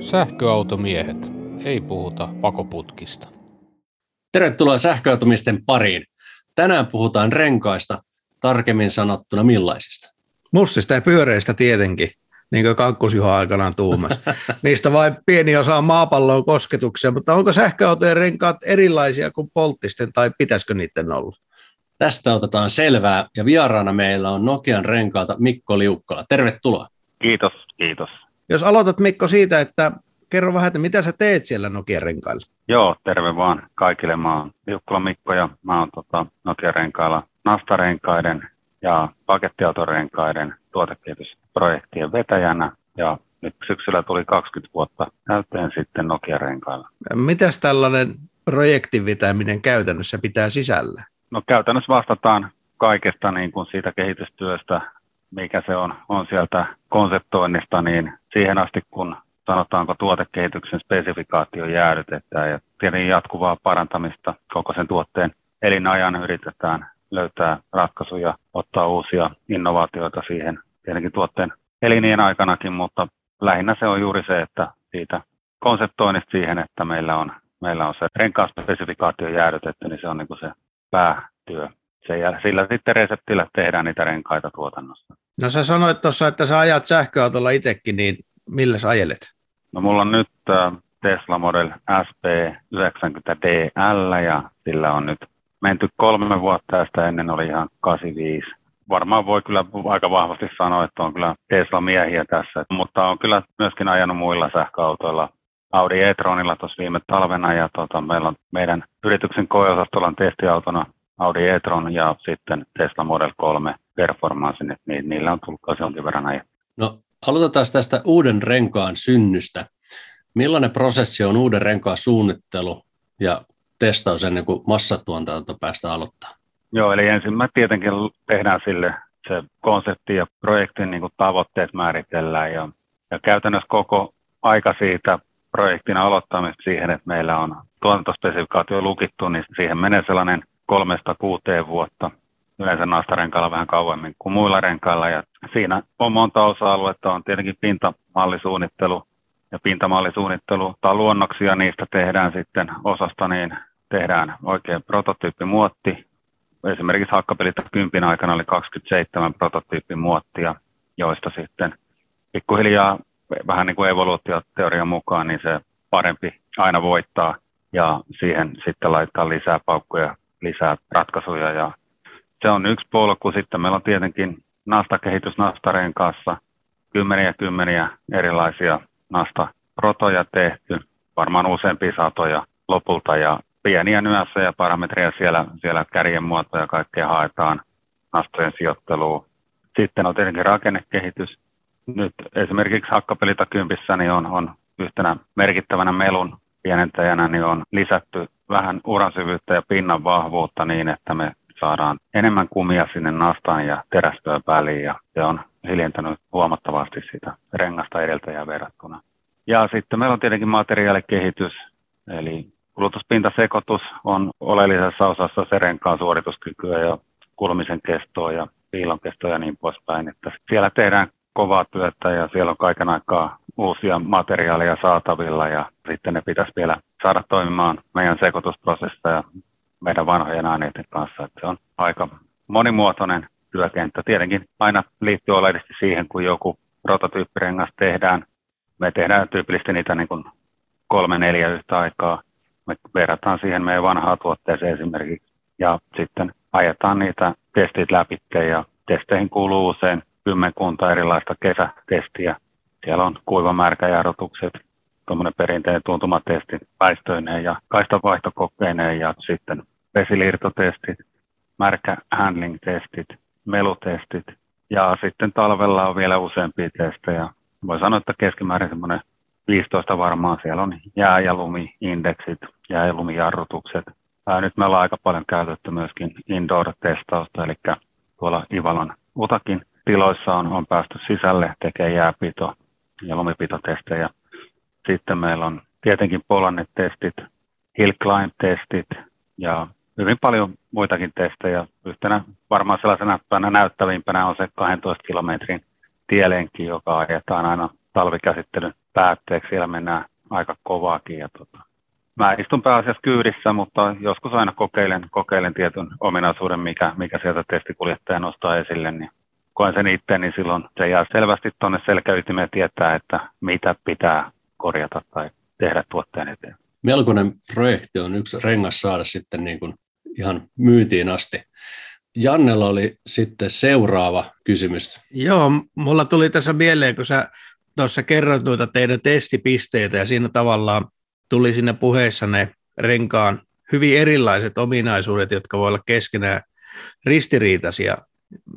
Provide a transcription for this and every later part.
Sähköautomiehet. Ei puhuta pakoputkista. Tervetuloa sähköautomisten pariin. Tänään puhutaan renkaista, tarkemmin sanottuna millaisista. Mussista ja pyöreistä tietenkin, niin kuin kakkosjuha aikanaan tuumas. Niistä vain pieni osa on maapalloon kosketuksia, mutta onko sähköautojen renkaat erilaisia kuin polttisten tai pitäisikö niiden olla? Tästä otetaan selvää ja vieraana meillä on Nokian renkaata Mikko Liukkala. Tervetuloa. Kiitos, kiitos. Jos aloitat Mikko siitä, että kerro vähän, että mitä sä teet siellä Nokian renkailla? Joo, terve vaan kaikille. Mä oon Liukkala Mikko ja mä oon tota Nokian renkailla Nastarenkaiden ja pakettiautorenkaiden tuotekehitysprojektien vetäjänä ja nyt syksyllä tuli 20 vuotta täyteen sitten Nokia renkailla. Mitäs tällainen projektin vetäminen käytännössä pitää sisällä? No käytännössä vastataan kaikesta niin kuin siitä kehitystyöstä, mikä se on, on sieltä konseptoinnista, niin siihen asti kun sanotaanko tuotekehityksen spesifikaatio jäädytetään ja tietenkin jatkuvaa parantamista koko sen tuotteen elinajan yritetään löytää ratkaisuja, ottaa uusia innovaatioita siihen tietenkin tuotteen elinien aikanakin, mutta lähinnä se on juuri se, että siitä konseptoinnista siihen, että meillä on, meillä on se renkaan spesifikaatio jäädytetty, niin se on niin kuin se päätyö. Se, ja sillä sitten reseptillä tehdään niitä renkaita tuotannossa. No sä sanoit tuossa, että sä ajat sähköautolla itsekin, niin millä sä ajelet? No mulla on nyt äh, Tesla Model SP90DL ja sillä on nyt menty kolme vuotta ja sitä ennen oli ihan 85. Varmaan voi kyllä aika vahvasti sanoa, että on kyllä Tesla-miehiä tässä, mutta on kyllä myöskin ajanut muilla sähköautoilla Audi e-tronilla tuossa viime talvena ja tota, meillä on meidän yrityksen koeosastolla on testiautona Audi e-tron ja sitten Tesla Model 3 Performance, niin niillä on tullut jonkin verran ajettu. No aloitetaan tästä uuden renkaan synnystä. Millainen prosessi on uuden renkaan suunnittelu ja testaus ennen kuin massatuotanto päästä aloittaa? Joo, eli ensin me tietenkin tehdään sille se konsepti ja projektin niin kuin tavoitteet määritellään ja, ja käytännössä koko aika siitä projektin aloittamista siihen, että meillä on tuotantospesifikaatio lukittu, niin siihen menee sellainen kolmesta kuuteen vuotta. Yleensä naastarenkailla vähän kauemmin kuin muilla renkailla. Ja siinä on monta osa-aluetta. On tietenkin pintamallisuunnittelu ja pintamallisuunnittelu tai luonnoksia niistä tehdään sitten osasta, niin tehdään oikein prototyyppimuotti. Esimerkiksi hakkapelitä kympin aikana oli 27 prototyyppimuottia, joista sitten pikkuhiljaa vähän niin kuin evoluutioteorian mukaan, niin se parempi aina voittaa ja siihen sitten laittaa lisää paukkuja, lisää ratkaisuja. Ja se on yksi polku. Sitten meillä on tietenkin Nasta-kehitys Nastareen kanssa. Kymmeniä kymmeniä erilaisia Nasta-protoja tehty, varmaan useampia satoja lopulta. Ja pieniä nyansseja ja parametreja siellä, siellä kärjen muotoja kaikkea haetaan nastojen sijoitteluun. Sitten on tietenkin rakennekehitys, nyt esimerkiksi hakkapelita kympissä niin on, on yhtenä merkittävänä melun pienentäjänä niin on lisätty vähän uransyvyyttä ja pinnan vahvuutta niin, että me saadaan enemmän kumia sinne nastaan ja terästöä väliin ja se on hiljentänyt huomattavasti sitä rengasta edeltäjää verrattuna. Ja sitten meillä on tietenkin materiaalikehitys, eli kulutuspintasekoitus on oleellisessa osassa se renkaan suorituskykyä ja kulmisen kestoa ja piilon kestoa ja niin poispäin. Että siellä tehdään kovaa työtä ja siellä on kaiken aikaa uusia materiaaleja saatavilla ja sitten ne pitäisi vielä saada toimimaan meidän sekoitusprosessissa ja meidän vanhojen aineiden kanssa. Että se on aika monimuotoinen työkenttä. Tietenkin aina liittyy oleellisesti siihen, kun joku prototyyppirengas tehdään. Me tehdään tyypillisesti niitä niin kuin kolme, neljä yhtä aikaa. Me verrataan siihen meidän vanhaa tuotteeseen esimerkiksi ja sitten ajetaan niitä testit läpi ja testeihin kuuluu usein kymmenkunta erilaista kesätestiä. Siellä on kuiva märkäjarrutukset, tuommoinen perinteinen tuntumatesti väistöineen ja kaistavaihtokokeineen ja sitten vesiliirtotestit, märkä handling-testit, melutestit ja sitten talvella on vielä useampia testejä. Voi sanoa, että keskimäärin semmoinen 15 varmaan siellä on jää- ja lumi-indeksit, jää- ja lumijarrutukset. Nyt me ollaan aika paljon käytetty myöskin indoor-testausta, eli tuolla Ivalon Utakin tiloissa on, on päästy sisälle tekemään jääpito- ja lumipitotestejä. Sitten meillä on tietenkin polannetestit, hill climb-testit ja hyvin paljon muitakin testejä. Yhtenä varmaan sellaisena päivänä näyttävimpänä on se 12 kilometrin tielenki, joka ajetaan aina talvikäsittelyn päätteeksi. Siellä mennään aika kovaakin. Ja tota, mä istun pääasiassa kyydissä, mutta joskus aina kokeilen, kokeilen tietyn ominaisuuden, mikä, mikä sieltä testikuljettaja nostaa esille, niin koen sen itse, niin silloin se jää selvästi tuonne selkäytimeen tietää, että mitä pitää korjata tai tehdä tuotteen eteen. Melkoinen projekti on yksi rengas saada sitten niin kuin ihan myyntiin asti. Jannella oli sitten seuraava kysymys. Joo, mulla tuli tässä mieleen, kun sä tuossa kerroit noita teidän testipisteitä ja siinä tavallaan tuli sinne puheessa ne renkaan hyvin erilaiset ominaisuudet, jotka voi olla keskenään ristiriitaisia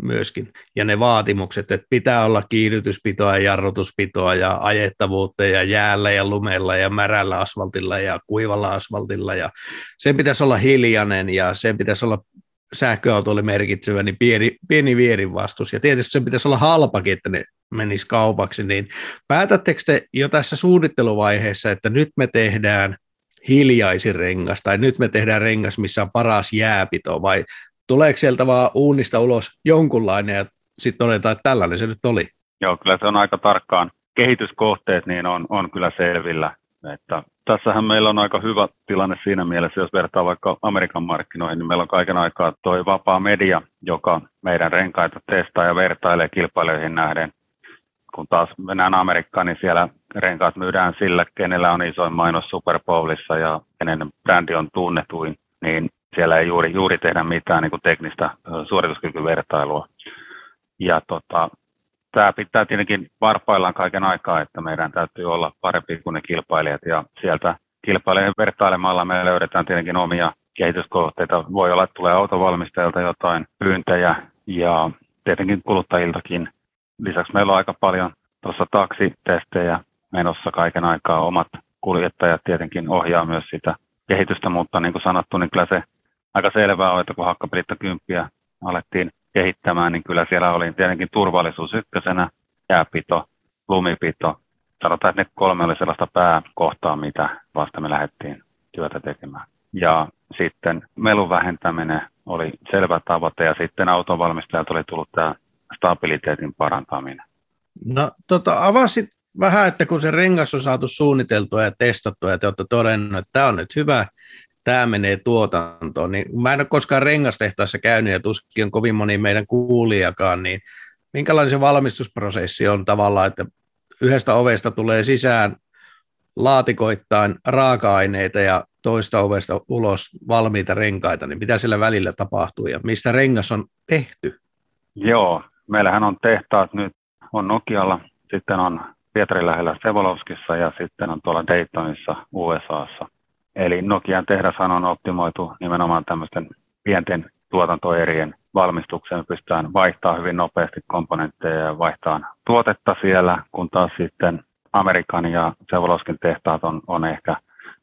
myöskin. Ja ne vaatimukset, että pitää olla kiihdytyspitoa ja jarrutuspitoa ja ajettavuutta ja jäällä ja lumella ja märällä asfaltilla ja kuivalla asfaltilla. Ja sen pitäisi olla hiljainen ja sen pitäisi olla sähköautolle merkitsevä, niin pieni, pieni vierin vastus. Ja tietysti sen pitäisi olla halpakin, että ne menisi kaupaksi. Niin päätättekö te jo tässä suunnitteluvaiheessa, että nyt me tehdään hiljaisin rengas, tai nyt me tehdään rengas, missä on paras jääpito, vai tuleeko sieltä vaan uunista ulos jonkunlainen, ja sitten todetaan, että tällainen se nyt oli? Joo, kyllä se on aika tarkkaan. Kehityskohteet niin on, on kyllä selvillä. Että tässähän meillä on aika hyvä tilanne siinä mielessä, jos vertaa vaikka Amerikan markkinoihin, niin meillä on kaiken aikaa tuo vapaa media, joka meidän renkaita testaa ja vertailee kilpailijoihin nähden. Kun taas mennään Amerikkaan, niin siellä renkaat myydään sillä, kenellä on isoin mainos Super Bowlissa ja kenen brändi on tunnetuin, niin siellä ei juuri, juuri tehdä mitään niin kuin teknistä suorituskykyvertailua. Ja tota, tämä pitää tietenkin varpaillaan kaiken aikaa, että meidän täytyy olla parempi kuin ne kilpailijat ja sieltä kilpailijoiden vertailemalla me löydetään tietenkin omia kehityskohteita. Voi olla, että tulee autovalmistajilta jotain pyyntejä ja tietenkin kuluttajiltakin. Lisäksi meillä on aika paljon tuossa taksitestejä menossa kaiken aikaa. Omat kuljettajat tietenkin ohjaa myös sitä kehitystä, mutta niin kuin sanottu, niin kyllä se aika selvää on, että kun hakkapelitta kymppiä alettiin kehittämään, niin kyllä siellä oli tietenkin turvallisuus ykkösenä, jääpito, lumipito. Sanotaan, että ne kolme oli sellaista pääkohtaa, mitä vasta me lähdettiin työtä tekemään. Ja sitten melun vähentäminen oli selvä tavoite ja sitten autonvalmistajat oli tullut tämä stabiliteetin parantaminen. No tota, avasit vähän, että kun se rengas on saatu suunniteltua ja testattua ja te olette todennut, että tämä on nyt hyvä, tämä menee tuotantoon, niin mä en ole koskaan rengastehtaassa käynyt ja tuskin on kovin moni meidän kuulijakaan, niin minkälainen se valmistusprosessi on tavallaan, että yhdestä ovesta tulee sisään laatikoittain raaka-aineita ja toista ovesta ulos valmiita renkaita, niin mitä siellä välillä tapahtuu ja mistä rengas on tehty? Joo, meillähän on tehtaat nyt, on Nokialla, sitten on Pietarin lähellä Sevolovskissa ja sitten on tuolla Daytonissa USAssa. Eli Nokian tehdashan on optimoitu nimenomaan tämmöisten pienten tuotantoerien valmistukseen. Pystytään vaihtamaan hyvin nopeasti komponentteja ja vaihtamaan tuotetta siellä, kun taas sitten Amerikan ja Sevoloskin tehtaat on, on ehkä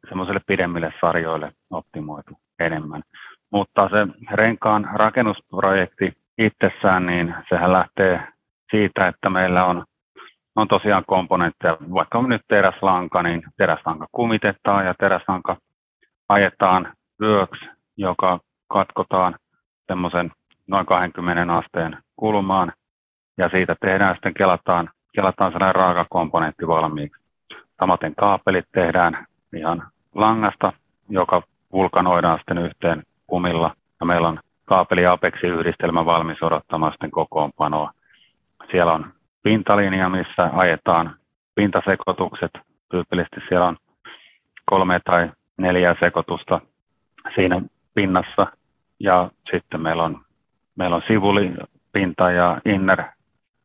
semmoiselle pidemmille sarjoille optimoitu enemmän. Mutta se renkaan rakennusprojekti itsessään, niin sehän lähtee siitä, että meillä on on tosiaan komponentteja, vaikka nyt teräslanka, niin teräslanka kumitetaan ja teräslanka ajetaan vyöksi, joka katkotaan semmoisen noin 20 asteen kulmaan ja siitä tehdään sitten kelataan, kelataan sellainen raakakomponentti valmiiksi. Samaten kaapelit tehdään ihan langasta, joka vulkanoidaan sitten yhteen kumilla ja meillä on kaapeli Apeksi yhdistelmä valmis odottamaan sitten kokoonpanoa. Siellä on pintalinja, missä ajetaan pintasekoitukset. Tyypillisesti siellä on kolme tai neljä sekoitusta siinä pinnassa. Ja sitten meillä on, meillä on sivupinta ja inner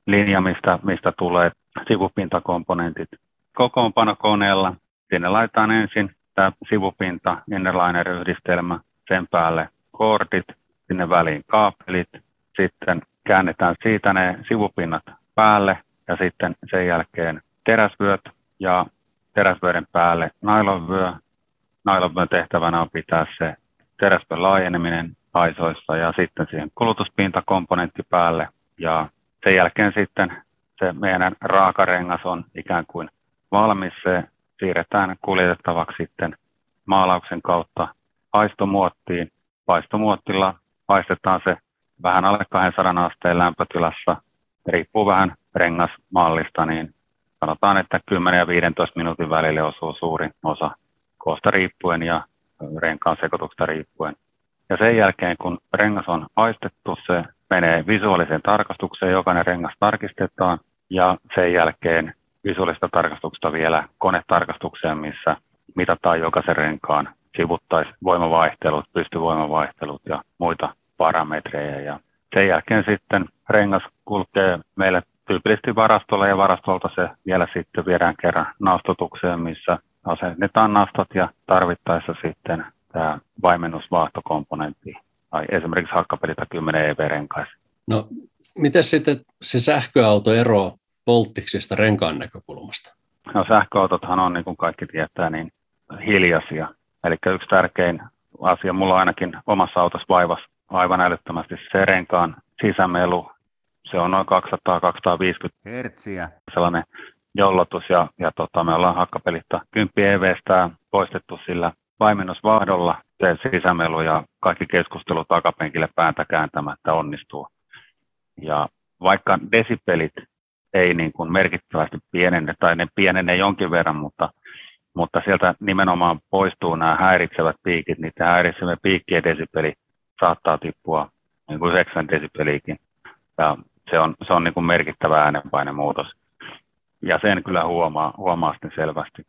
linja, mistä, mistä tulee sivupintakomponentit kokoonpanokoneella. Sinne laitetaan ensin tämä sivupinta, innerliner-yhdistelmä, sen päälle kortit, sinne väliin kaapelit, sitten käännetään siitä ne sivupinnat päälle ja sitten sen jälkeen teräsvyöt ja teräsvyöden päälle nailonvyö. Nailonvyön tehtävänä on pitää se teräsvyön laajeneminen aisoissa ja sitten siihen kulutuspintakomponentti päälle ja sen jälkeen sitten se meidän raakarengas on ikään kuin valmis. Se siirretään kuljetettavaksi sitten maalauksen kautta paistomuottiin. Paistomuottilla paistetaan se vähän alle 200 asteen lämpötilassa riippuu vähän rengasmallista, niin sanotaan, että 10 ja 15 minuutin välille osuu suurin osa koosta riippuen ja renkaan sekoituksesta riippuen. Ja sen jälkeen, kun rengas on aistettu, se menee visuaaliseen tarkastukseen, jokainen rengas tarkistetaan ja sen jälkeen visuaalista tarkastuksesta vielä konetarkastukseen, missä mitataan jokaisen renkaan voimavaihtelut, pystyvoimavaihtelut ja muita parametreja. Ja sen jälkeen sitten rengas kulkee meille tyypillisesti varastolla ja varastolta se vielä sitten viedään kerran nastotukseen, missä asennetaan nastat ja tarvittaessa sitten tämä vaimennusvaahtokomponentti tai esimerkiksi hakkapelitä 10 EV-renkaissa. No, miten sitten se sähköauto eroaa polttiksesta renkaan näkökulmasta? No sähköautothan on, niin kuin kaikki tietää, niin hiljaisia. Eli yksi tärkein asia mulla ainakin omassa autossa vaivas aivan älyttömästi se renkaan sisämelu. Se on noin 200-250 hertsiä. Sellainen jollotus ja, ja tota, me ollaan hakkapelitta 10 EVstä poistettu sillä vaimennusvahdolla se sisämelu ja kaikki keskustelu takapenkille pääntä kääntämättä onnistuu. Ja vaikka desipelit ei niin kuin merkittävästi pienenne, tai ne pienenee jonkin verran, mutta, mutta sieltä nimenomaan poistuu nämä häiritsevät piikit, niiden häiritsevät piikkien desipeli saattaa tippua niin kuin 9 desipeliikin. Ja se on, se on niin kuin merkittävä äänenpainemuutos. Ja sen kyllä huomaa, huomaa sitten selvästi.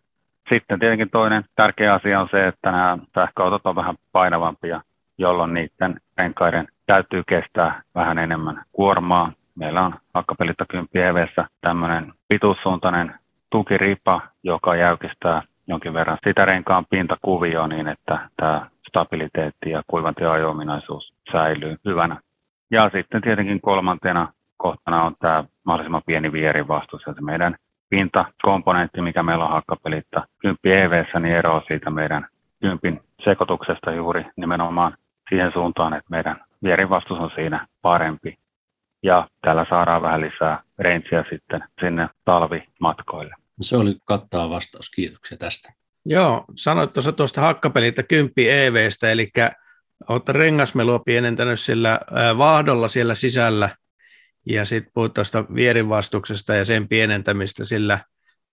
Sitten tietenkin toinen tärkeä asia on se, että nämä sähköautot on vähän painavampia, jolloin niiden renkaiden täytyy kestää vähän enemmän kuormaa. Meillä on hakkapelitta 10 EVssä tämmöinen pituussuuntainen tukiripa, joka jäykistää jonkin verran sitä renkaan pintakuvioa niin, että tämä stabiliteetti ja kuivanti ajo-ominaisuus säilyy hyvänä. Ja sitten tietenkin kolmantena kohtana on tämä mahdollisimman pieni vierivastus, ja se meidän pintakomponentti, mikä meillä on hakkapelitta 10 EVssä, niin eroaa siitä meidän 10 sekoituksesta juuri nimenomaan siihen suuntaan, että meidän vierivastus on siinä parempi. Ja tällä saadaan vähän lisää rangea sitten sinne talvimatkoille. Se oli kattava vastaus, kiitoksia tästä. Joo, sanoit tuossa tuosta hakkapelistä 10 EVstä, eli olette rengasmelua pienentänyt sillä vaahdolla siellä sisällä ja sitten puhut tuosta vierinvastuksesta ja sen pienentämistä sillä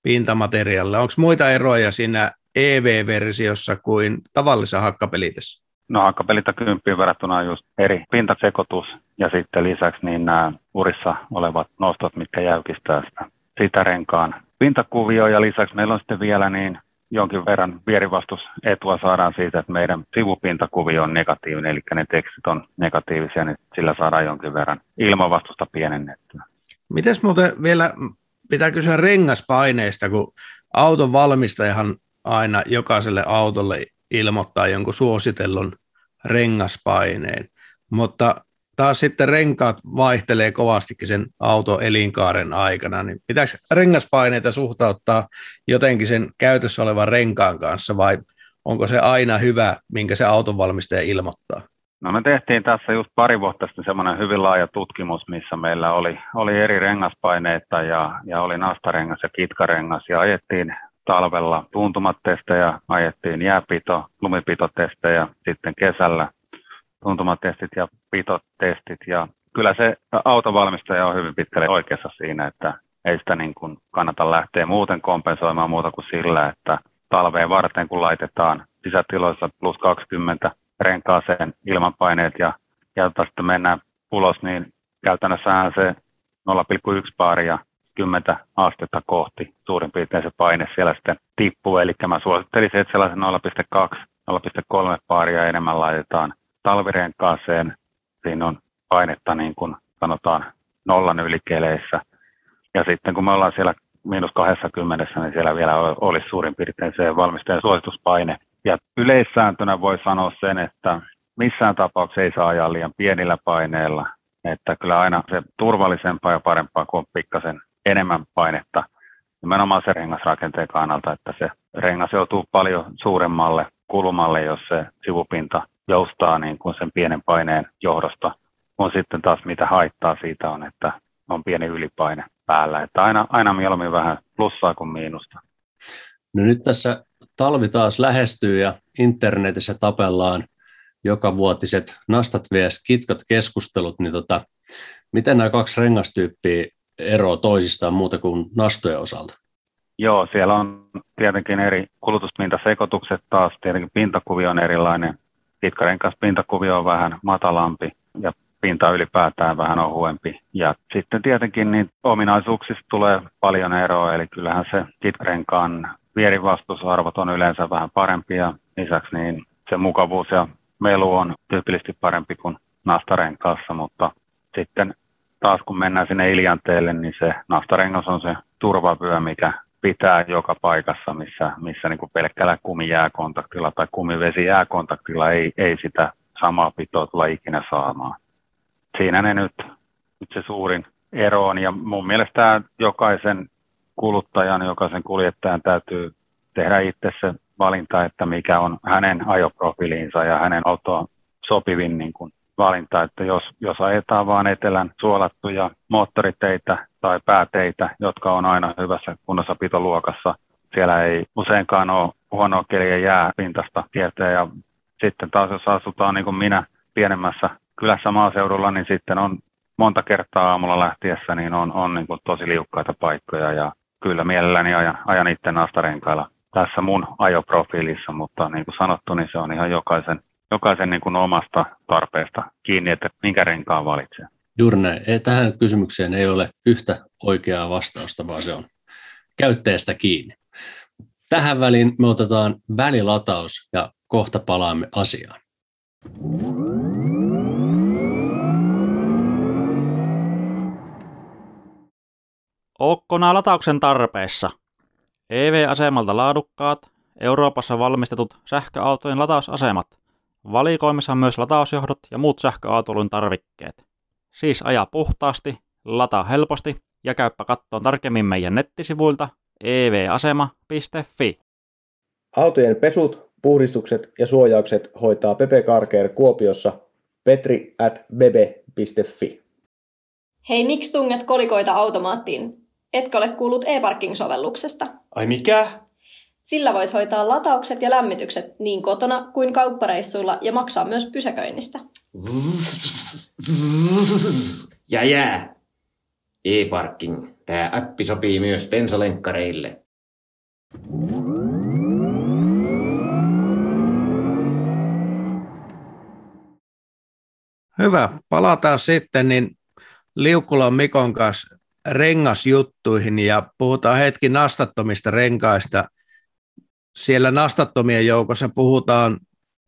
pintamateriaalilla. Onko muita eroja siinä EV-versiossa kuin tavallisessa hakkapelitessä? No hakkapelitä kymppiin verrattuna on just eri pintasekoitus ja sitten lisäksi niin nämä urissa olevat nostot, mitkä jäykistää sitä, sitä renkaan pintakuvio ja lisäksi meillä on sitten vielä niin jonkin verran vierivastusetua saadaan siitä, että meidän sivupintakuvio on negatiivinen, eli ne tekstit on negatiivisia, niin sillä saadaan jonkin verran ilmavastusta pienennettyä. Mites muuten vielä pitää kysyä rengaspaineista, kun auton valmistajahan aina jokaiselle autolle ilmoittaa jonkun suositellun rengaspaineen, mutta taas sitten renkaat vaihtelee kovastikin sen auton elinkaaren aikana, niin pitääkö rengaspaineita suhtauttaa jotenkin sen käytössä olevan renkaan kanssa vai onko se aina hyvä, minkä se autonvalmistaja ilmoittaa? No me tehtiin tässä just pari vuotta sitten semmoinen hyvin laaja tutkimus, missä meillä oli, oli eri rengaspaineita ja, ja oli nastarengas ja kitkarengas ja ajettiin talvella tuntumatestejä, ajettiin jääpito, lumipitotestejä sitten kesällä tuntumatestit ja pitotestit. Ja kyllä se autovalmistaja on hyvin pitkälle oikeassa siinä, että ei sitä niin kuin kannata lähteä muuten kompensoimaan muuta kuin sillä, että talveen varten kun laitetaan sisätiloissa plus 20 renkaaseen ilmanpaineet ja, ja sitten mennään ulos, niin käytännössähän se 0,1 paaria 10 astetta kohti suurin piirtein se paine siellä sitten tippuu. Eli mä suosittelisin, että sellaisen 0,2 0,3 paaria enemmän laitetaan talvirenkaaseen. Siinä on painetta niin kuin sanotaan nollan ylikeleissä. Ja sitten kun me ollaan siellä miinus 20, niin siellä vielä olisi suurin piirtein se valmistajan suosituspaine. Ja yleissääntönä voi sanoa sen, että missään tapauksessa ei saa ajaa liian pienillä paineilla. Että kyllä aina se turvallisempaa ja parempaa kuin pikkasen enemmän painetta nimenomaan se rengasrakenteen kannalta, että se rengas joutuu paljon suuremmalle kulumalle, jos se sivupinta joustaa niin kuin sen pienen paineen johdosta, kun sitten taas mitä haittaa siitä on, että on pieni ylipaine päällä. Että aina, aina mieluummin vähän plussaa kuin miinusta. No nyt tässä talvi taas lähestyy ja internetissä tapellaan joka vuotiset nastat vs. kitkat keskustelut, niin tota, miten nämä kaksi rengastyyppiä eroa toisistaan muuta kuin nastojen osalta? Joo, siellä on tietenkin eri kulutuspintasekoitukset taas, tietenkin pintakuvio on erilainen. Pitkärenkas pintakuvio on vähän matalampi ja pinta ylipäätään vähän ohuempi. Ja sitten tietenkin niin ominaisuuksista tulee paljon eroa, eli kyllähän se kitkarenkaan vierivastusarvot on yleensä vähän parempia. Lisäksi niin se mukavuus ja melu on tyypillisesti parempi kuin nastarenkaassa, mutta sitten taas kun mennään sinne iljanteelle, niin se nastarengas on se turvavyö, mikä pitää joka paikassa, missä, missä niin kuin pelkkällä kumijääkontaktilla tai kumivesijääkontaktilla ei, ei sitä samaa pitoa tulla ikinä saamaan. Siinä ne nyt, nyt se suurin ero on, ja mun mielestä jokaisen kuluttajan, jokaisen kuljettajan täytyy tehdä itse se valinta, että mikä on hänen ajoprofiiliinsa ja hänen autoon sopivin niin kuin valinta, että jos, jos ajetaan vain etelän suolattuja moottoriteitä tai pääteitä, jotka on aina hyvässä kunnossapitoluokassa, siellä ei useinkaan ole huonoa keliä jääpintasta tietää ja sitten taas jos asutaan niin kuin minä pienemmässä kylässä maaseudulla, niin sitten on monta kertaa aamulla lähtiessä, niin on, on niin kuin tosi liukkaita paikkoja ja kyllä mielelläni ajan, ajan itse nastarenkailla tässä mun ajoprofiilissa, mutta niin kuin sanottu, niin se on ihan jokaisen, jokaisen niin kuin omasta tarpeesta kiinni, että minkä renkaan valitsee. Juuri näin. Tähän kysymykseen ei ole yhtä oikeaa vastausta, vaan se on käyttäjästä kiinni. Tähän väliin me otetaan välilataus ja kohta palaamme asiaan. Okkona latauksen tarpeessa. EV-asemalta laadukkaat, Euroopassa valmistetut sähköautojen latausasemat. Valikoimissa myös latausjohdot ja muut sähköautoilun tarvikkeet. Siis aja puhtaasti, lataa helposti ja käyppä kattoon tarkemmin meidän nettisivuilta evasema.fi. Autojen pesut, puhdistukset ja suojaukset hoitaa Pepe Carker Kuopiossa petri at bebe.fi. Hei, miksi tunget kolikoita automaattiin? Etkö ole kuullut e-parking-sovelluksesta? Ai mikä? Sillä voit hoitaa lataukset ja lämmitykset niin kotona kuin kauppareissuilla ja maksaa myös pysäköinnistä. Ja jää. E-parking. Tämä appi sopii myös bensalenkkareille. Hyvä. Palataan sitten niin Liukulan Mikon kanssa rengasjuttuihin ja puhutaan hetki nastattomista renkaista. Siellä nastattomien joukossa puhutaan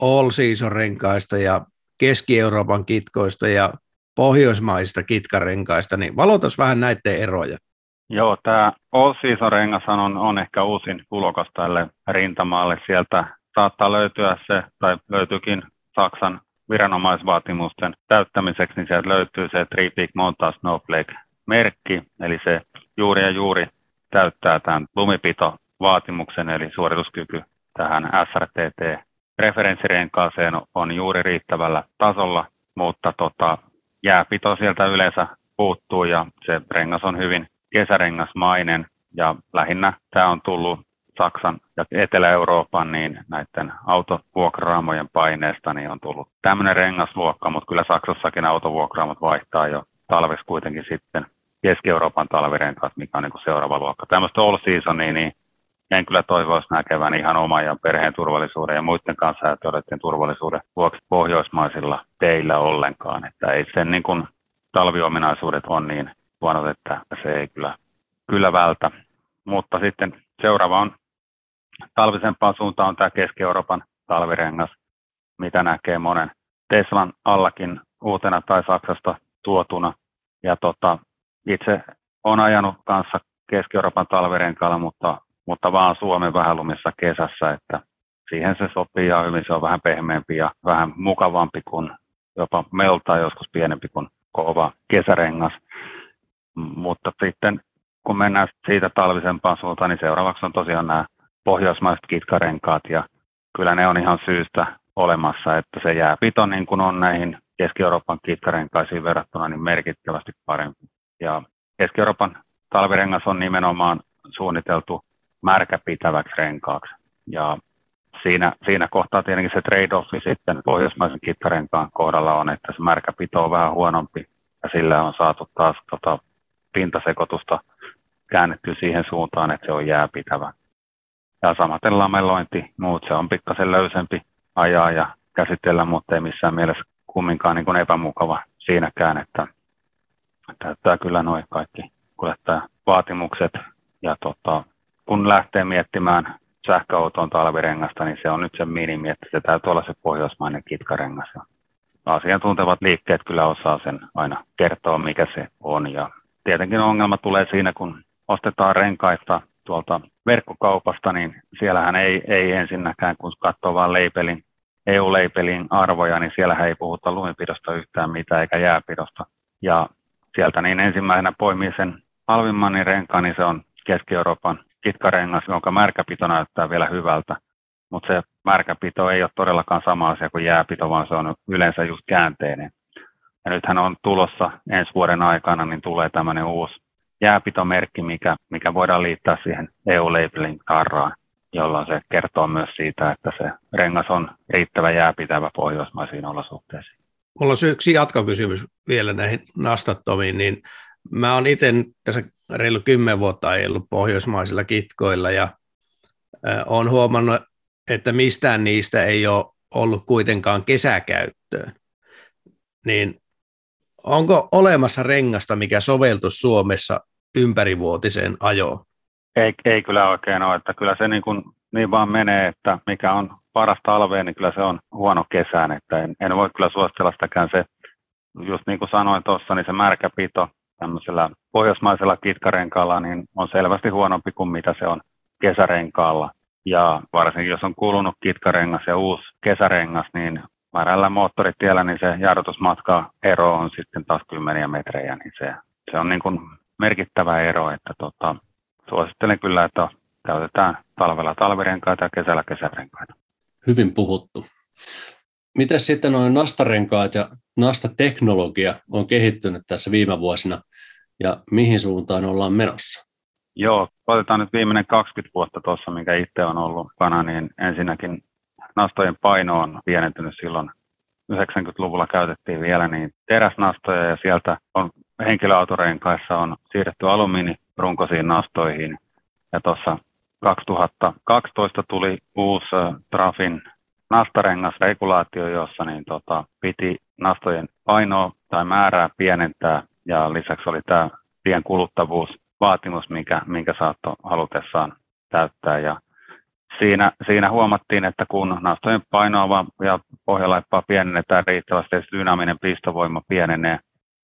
all season renkaista ja Keski-Euroopan kitkoista ja pohjoismaisista kitkarenkaista, niin valotas vähän näiden eroja. Joo, tämä All Season rengas on, on ehkä uusin tulokas tälle rintamaalle. Sieltä saattaa löytyä se, tai löytyykin Saksan viranomaisvaatimusten täyttämiseksi, niin sieltä löytyy se Three Peak Mountain Snowflake merkki, eli se juuri ja juuri täyttää tämän lumipito-vaatimuksen, eli suorituskyky tähän SRTT-referenssirenkaaseen on juuri riittävällä tasolla, mutta tota, jääpito sieltä yleensä puuttuu ja se rengas on hyvin kesärengasmainen ja lähinnä tämä on tullut Saksan ja Etelä-Euroopan niin näiden autovuokraamojen paineesta niin on tullut tämmöinen rengasluokka, mutta kyllä Saksassakin autovuokraamot vaihtaa jo talves kuitenkin sitten Keski-Euroopan talvirenkaat, mikä on niin seuraava luokka. Tämmöistä all seasonia, niin en kyllä toivoisi näkevän ihan oman ja perheen turvallisuuden ja muiden kanssa turvallisuuden vuoksi pohjoismaisilla teillä ollenkaan. Että ei sen niin kuin talviominaisuudet on niin huonot, että se ei kyllä, kyllä vältä. Mutta sitten seuraava on talvisempaan suuntaan on tämä Keski-Euroopan talvirengas, mitä näkee monen Teslan allakin uutena tai Saksasta tuotuna. Ja tota, itse olen ajanut kanssa Keski-Euroopan talvirenkaalla, mutta, mutta vaan Suomen vähälumissa kesässä, että siihen se sopii ja hyvin se on vähän pehmeämpi ja vähän mukavampi kuin jopa melta joskus pienempi kuin kova kesärengas. Mutta sitten kun mennään siitä talvisempaan suuntaan, niin seuraavaksi on tosiaan nämä pohjoismaiset kitkarenkaat ja kyllä ne on ihan syystä olemassa, että se jääpito niin kuin on näihin Keski-Euroopan kitkarenkaisiin verrattuna niin merkittävästi parempi. Ja Keski-Euroopan talvirengas on nimenomaan suunniteltu märkäpitäväksi renkaaksi. Ja siinä, siinä kohtaa tietenkin se trade-offi sitten pohjoismaisen kittarenkaan kohdalla on, että se märkäpito on vähän huonompi ja sillä on saatu taas tota, pintasekoitusta käännetty siihen suuntaan, että se on jääpitävä. Ja samaten lamelointi, muut se on pikkasen löysempi ajaa ja käsitellä, mutta ei missään mielessä kumminkaan niin kuin epämukava siinäkään, että täyttää kyllä noin kaikki vaatimukset. Ja tota, kun lähtee miettimään sähköautoon talvirengasta, niin se on nyt se minimi, että se täytyy olla se pohjoismainen kitkarengas. Asiantuntevat liikkeet kyllä osaa sen aina kertoa, mikä se on. Ja tietenkin ongelma tulee siinä, kun ostetaan renkaita tuolta verkkokaupasta, niin siellähän ei, ei ensinnäkään, kun katsoo vain leipelin, EU-leipelin arvoja, niin siellä ei puhuta lumipidosta yhtään mitään eikä jääpidosta. Ja sieltä niin ensimmäisenä poimii sen halvimman niin renkaan, niin se on Keski-Euroopan kitkarengas, jonka märkäpito näyttää vielä hyvältä. Mutta se märkäpito ei ole todellakaan sama asia kuin jääpito, vaan se on yleensä just käänteinen. Ja nythän on tulossa ensi vuoden aikana, niin tulee tämmöinen uusi jääpitomerkki, mikä, mikä voidaan liittää siihen EU-labelin tarraan, jolloin se kertoo myös siitä, että se rengas on riittävä jääpitävä pohjoismaisiin olosuhteisiin. Mulla on yksi jatkokysymys vielä näihin nastattomiin, niin mä oon itse tässä reilu kymmen vuotta ajellut pohjoismaisilla kitkoilla ja olen huomannut, että mistään niistä ei ole ollut kuitenkaan kesäkäyttöön. Niin onko olemassa rengasta, mikä soveltus Suomessa ympärivuotiseen ajoon? Ei, ei kyllä oikein ole, että kyllä se niin, kuin, niin vaan menee, että mikä on paras talveen, niin kyllä se on huono kesään, että en, en voi kyllä suositella sitäkään se, just niin kuin sanoin tuossa, niin se märkäpito tämmöisellä pohjoismaisella kitkarenkaalla niin on selvästi huonompi kuin mitä se on kesärenkaalla. Ja varsinkin jos on kulunut kitkarengas ja uusi kesärengas, niin määrällä moottoritiellä, niin se jarrutusmatka ero on sitten taas kymmeniä metrejä, niin se, se on niin kuin merkittävä ero, että tota, suosittelen kyllä, että käytetään talvella talvirenkaita ja kesällä kesärenkaita. Hyvin puhuttu. Miten sitten noin nastarenkaat ja nastateknologia on kehittynyt tässä viime vuosina ja mihin suuntaan ollaan menossa? Joo, otetaan nyt viimeinen 20 vuotta tuossa, minkä itse on ollut kana, niin ensinnäkin nastojen paino on pienentynyt silloin 90-luvulla käytettiin vielä niin teräsnastoja ja sieltä on henkilöautorenkaissa on siirretty alumiinirunkoisiin nastoihin. Ja tuossa 2012 tuli uusi Trafin nastarengasregulaatio, jossa niin tota, piti nastojen painoa tai määrää pienentää ja lisäksi oli tämä tien kuluttavuusvaatimus, minkä, minkä saattoi halutessaan täyttää. Ja siinä, siinä huomattiin, että kun nastojen painoa ja pohjalaippaa pienennetään riittävästi ja dynaaminen pistovoima pienenee,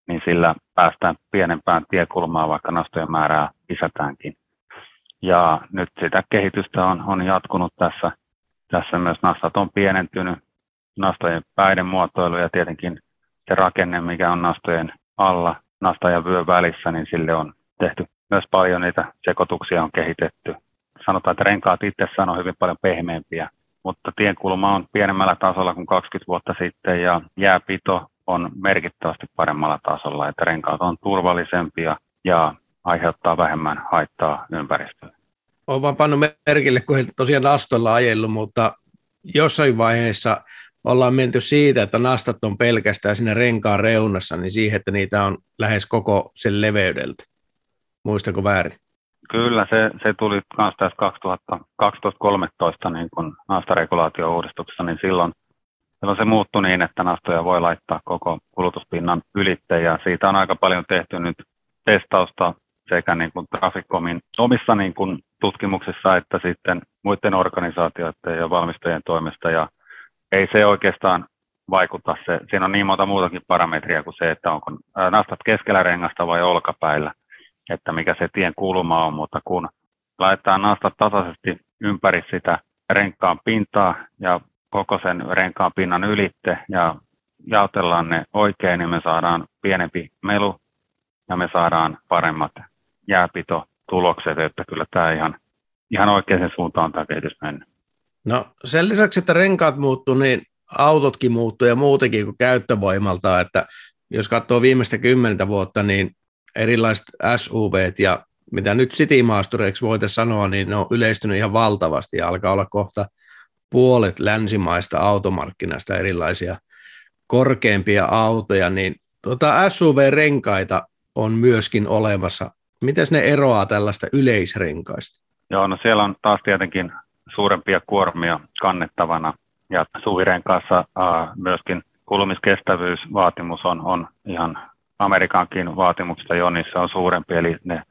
niin sillä päästään pienempään tiekulmaan, vaikka nastojen määrää lisätäänkin. Ja nyt sitä kehitystä on, on jatkunut tässä. Tässä myös nastat on pienentynyt, nastojen päiden muotoilu ja tietenkin se rakenne, mikä on nastojen alla, nasta ja vyön välissä, niin sille on tehty myös paljon niitä sekoituksia on kehitetty sanotaan, että renkaat itsessään on hyvin paljon pehmeämpiä, mutta tienkulma on pienemmällä tasolla kuin 20 vuotta sitten ja jääpito on merkittävästi paremmalla tasolla, että renkaat on turvallisempia ja aiheuttaa vähemmän haittaa ympäristölle. Olen vaan pannut merkille, kun en tosiaan astolla ajellut, mutta jossain vaiheessa ollaan menty siitä, että nastat on pelkästään sinne renkaan reunassa, niin siihen, että niitä on lähes koko sen leveydeltä. Muistako väärin? Kyllä, se, se tuli myös tässä 2012-2013 niin kun nastaregulaatio-uudistuksessa, niin silloin, silloin se muuttui niin, että nastoja voi laittaa koko kulutuspinnan ylitte, ja siitä on aika paljon tehty nyt testausta sekä niin kuin Traficomin omissa niin kuin tutkimuksissa että sitten muiden organisaatioiden ja valmistajien toimesta, ja ei se oikeastaan vaikuta. Se, siinä on niin monta muutakin parametria kuin se, että onko nastat keskellä rengasta vai olkapäillä – että mikä se tien kulma on, mutta kun laitetaan nastat tasaisesti ympäri sitä renkaan pintaa ja koko sen renkaan pinnan ylitte ja jaotellaan ne oikein, niin me saadaan pienempi melu ja me saadaan paremmat jääpitotulokset, että kyllä tämä ihan, ihan oikeaan suuntaan tämä kehitys mennyt. No sen lisäksi, että renkaat muuttuu, niin autotkin muuttuu ja muutenkin kuin käyttövoimalta, että jos katsoo viimeistä kymmentä vuotta, niin erilaiset SUV ja mitä nyt City-maastureiksi voitaisiin sanoa, niin ne on yleistynyt ihan valtavasti ja alkaa olla kohta puolet länsimaista automarkkinasta erilaisia korkeampia autoja, niin tuota SUV-renkaita on myöskin olemassa miten ne eroaa tällaista yleisrenkaista? Joo, no siellä on taas tietenkin suurempia kuormia kannettavana. Ja suvirenkaassa äh, myöskin kulumiskestävyysvaatimus on, on ihan Amerikankin vaatimuksista jo, se on suurempi, eli ne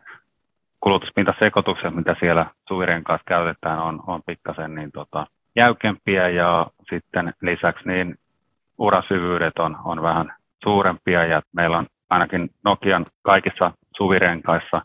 kulutuspintasekoitukset, mitä siellä suvirenkaassa käytetään, on, on pikkasen niin tota, jäykempiä. Ja sitten lisäksi niin urasyvyydet on, on vähän suurempia. Ja meillä on ainakin Nokian kaikissa suvirenkaissa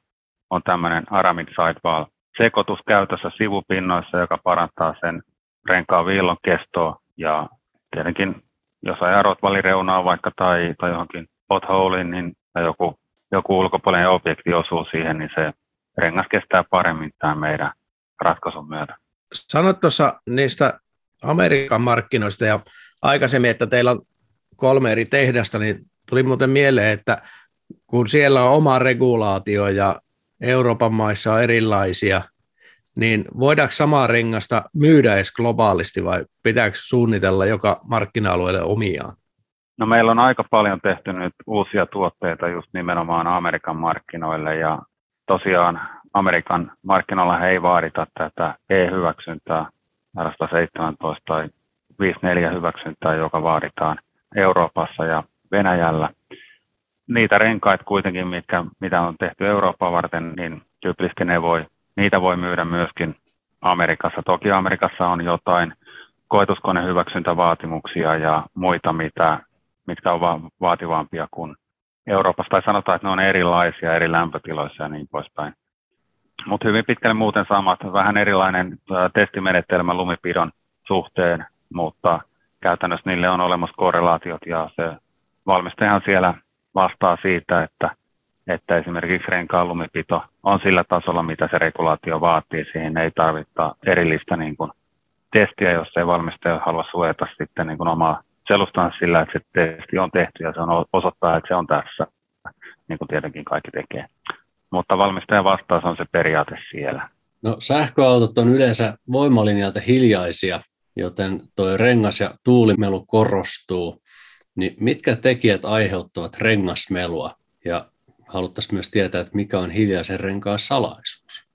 on tämmöinen Aramid Sidewall sekoitus käytössä sivupinnoissa, joka parantaa sen renkaan viillon kestoa ja tietenkin jos ajarot valireunaa vaikka tai, tai johonkin potholein, niin tai joku, joku ulkopuolinen objekti osuu siihen, niin se rengas kestää paremmin tämän meidän ratkaisun myötä. Sanoit tuossa niistä Amerikan markkinoista ja aikaisemmin, että teillä on kolme eri tehdasta, niin tuli muuten mieleen, että kun siellä on oma regulaatio ja Euroopan maissa on erilaisia, niin voidaanko samaa rengasta myydä edes globaalisti vai pitääkö suunnitella joka markkina-alueelle omiaan? No meillä on aika paljon tehty nyt uusia tuotteita just nimenomaan Amerikan markkinoille ja tosiaan Amerikan markkinoilla ei vaadita tätä E-hyväksyntää, 117 tai 54 hyväksyntää, joka vaaditaan Euroopassa ja Venäjällä. Niitä renkaita kuitenkin, mitkä, mitä on tehty Eurooppaa varten, niin tyypillisesti ne voi, niitä voi myydä myöskin Amerikassa. Toki Amerikassa on jotain koetuskonehyväksyntävaatimuksia ja muita, mitä, mitkä ovat vaativampia kuin Euroopassa. Tai sanotaan, että ne on erilaisia eri lämpötiloissa ja niin poispäin. Mutta hyvin pitkälle muuten samat, vähän erilainen testimenetelmä lumipidon suhteen, mutta käytännössä niille on olemassa korrelaatiot ja se valmistajahan siellä vastaa siitä, että, että esimerkiksi renkaan lumipito on sillä tasolla, mitä se regulaatio vaatii. Siihen ei tarvita erillistä niin kuin, testiä, jos ei valmistaja halua suojata sitten niin kuin omaa selustaan sillä, että se testi on tehty ja se on osoittaa, että se on tässä, niin kuin tietenkin kaikki tekee. Mutta valmistajan vastaus on se periaate siellä. No sähköautot on yleensä voimalinjalta hiljaisia, joten tuo rengas- ja tuulimelu korostuu. Niin mitkä tekijät aiheuttavat rengasmelua? Ja haluttaisiin myös tietää, että mikä on hiljaisen renkaan salaisuus.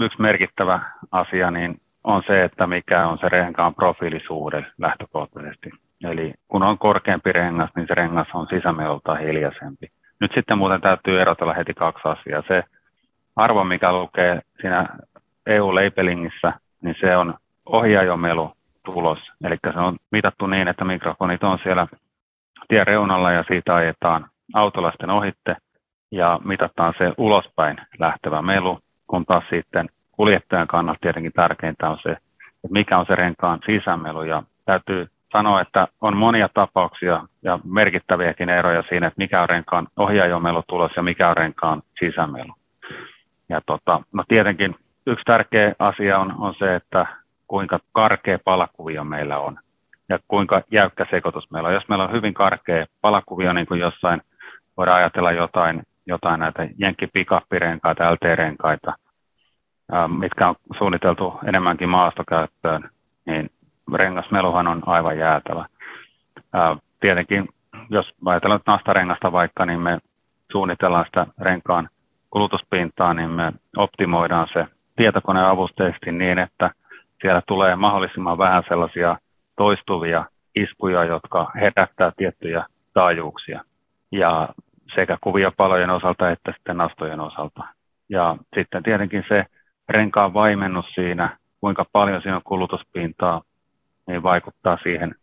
Yksi merkittävä asia niin on se, että mikä on se renkaan profiilisuuden lähtökohtaisesti. Eli kun on korkeampi rengas, niin se rengas on sisämelultaan hiljaisempi. Nyt sitten muuten täytyy erotella heti kaksi asiaa. Se arvo, mikä lukee siinä EU-labelingissä, niin se on ohjaajomelu tulos. Eli se on mitattu niin, että mikrofonit on siellä tien reunalla ja siitä ajetaan autolaisten ohitte ja mitataan se ulospäin lähtevä melu, kun taas sitten kuljettajan kannalta tietenkin tärkeintä on se, että mikä on se renkaan sisämelu ja täytyy sanoa, että on monia tapauksia ja merkittäviäkin eroja siinä, että mikä on renkaan ohjaajomelu tulos ja mikä on renkaan sisämelu. Ja tota, no tietenkin yksi tärkeä asia on, on se, että kuinka karkea palakuvio meillä on ja kuinka jäykkä sekoitus meillä on. Jos meillä on hyvin karkea palakuvio, niin kuin jossain voidaan ajatella jotain, jotain näitä jenkkipikappirenkaita, LT-renkaita, mitkä on suunniteltu enemmänkin maastokäyttöön, niin rengasmeluhan on aivan jäätävä. Tietenkin, jos ajatellaan nastarengasta vaikka, niin me suunnitellaan sitä renkaan kulutuspintaa, niin me optimoidaan se tietokoneavusteisesti niin, että siellä tulee mahdollisimman vähän sellaisia toistuvia iskuja, jotka herättää tiettyjä taajuuksia. Ja sekä kuviopalojen osalta että sitten nastojen osalta. Ja sitten tietenkin se renkaan vaimennus siinä, kuinka paljon siinä on kulutuspintaa, niin vaikuttaa siihen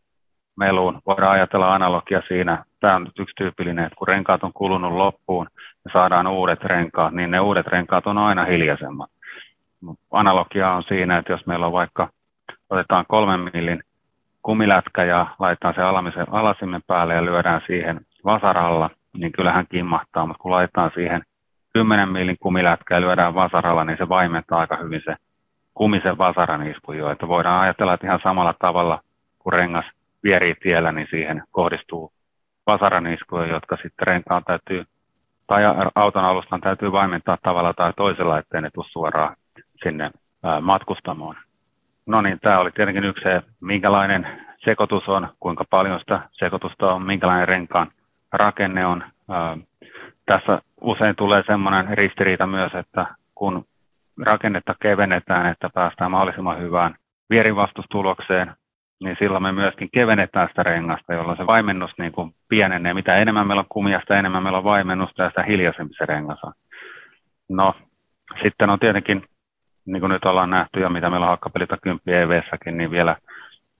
meluun. Voidaan ajatella analogia siinä. Tämä on nyt yksi tyypillinen, että kun renkaat on kulunut loppuun ja saadaan uudet renkaat, niin ne uudet renkaat on aina hiljaisemmat. Analogia on siinä, että jos meillä on vaikka, otetaan kolmen millin kumilätkä ja laitetaan se alamisen, alasimen päälle ja lyödään siihen vasaralla, niin kyllähän kimmahtaa, mutta kun laitetaan siihen 10 millin kumilätkä ja lyödään vasaralla, niin se vaimentaa aika hyvin se kumisen vasaran isku jo. Että voidaan ajatella, että ihan samalla tavalla kun rengas vierii tiellä, niin siihen kohdistuu vasaran iskuja, jotka sitten renkaan täytyy, tai auton alustan täytyy vaimentaa tavalla tai toisella, ettei ne tule suoraan sinne matkustamoon. No niin, tämä oli tietenkin yksi se, minkälainen sekoitus on, kuinka paljon sitä sekoitusta on, minkälainen renkaan rakenne on. Tässä usein tulee semmoinen ristiriita myös, että kun rakennetta kevennetään, että päästään mahdollisimman hyvään vierivastustulokseen, niin silloin me myöskin kevennetään sitä rengasta, jolloin se vaimennus niin kuin pienenee. Mitä enemmän meillä on kumia, sitä enemmän meillä on vaimennusta ja sitä hiljaisempi se rengas on. No, sitten on tietenkin, niin kuin nyt ollaan nähty ja mitä meillä on hakkapelitä 10 EV-säkin, niin vielä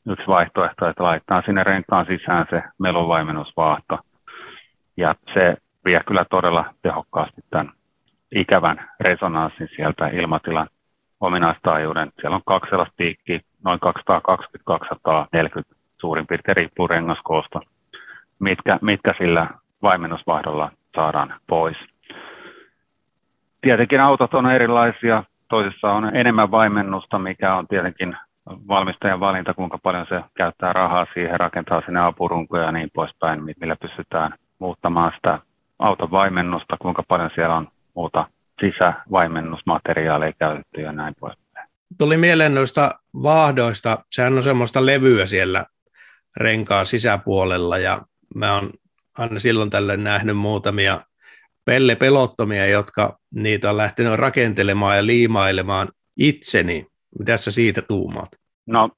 yksi vaihtoehto, että laittaa sinne renkaan sisään se melunvaimennusvaahto. Ja se vie kyllä todella tehokkaasti tämän ikävän resonanssin sieltä ilmatilan ominaistaajuuden. Siellä on kaksi sellaista piikkiä, noin 220-240 suurin piirtein riippuu rengaskoosta, mitkä, mitkä sillä vaimennusvaihdolla saadaan pois. Tietenkin autot on erilaisia, toisissa on enemmän vaimennusta, mikä on tietenkin valmistajan valinta, kuinka paljon se käyttää rahaa siihen, rakentaa sinne apurunkoja ja niin poispäin, millä pystytään muuttamaan sitä auton vaimennusta, kuinka paljon siellä on muuta sisävaimennusmateriaaleja käytetty ja näin poispäin. Tuli mieleen noista vaahdoista, sehän on semmoista levyä siellä renkaan sisäpuolella ja mä oon aina silloin tälle nähnyt muutamia pelle pelottomia, jotka niitä on lähtenyt rakentelemaan ja liimailemaan itseni. Mitä sä siitä tuumaat? No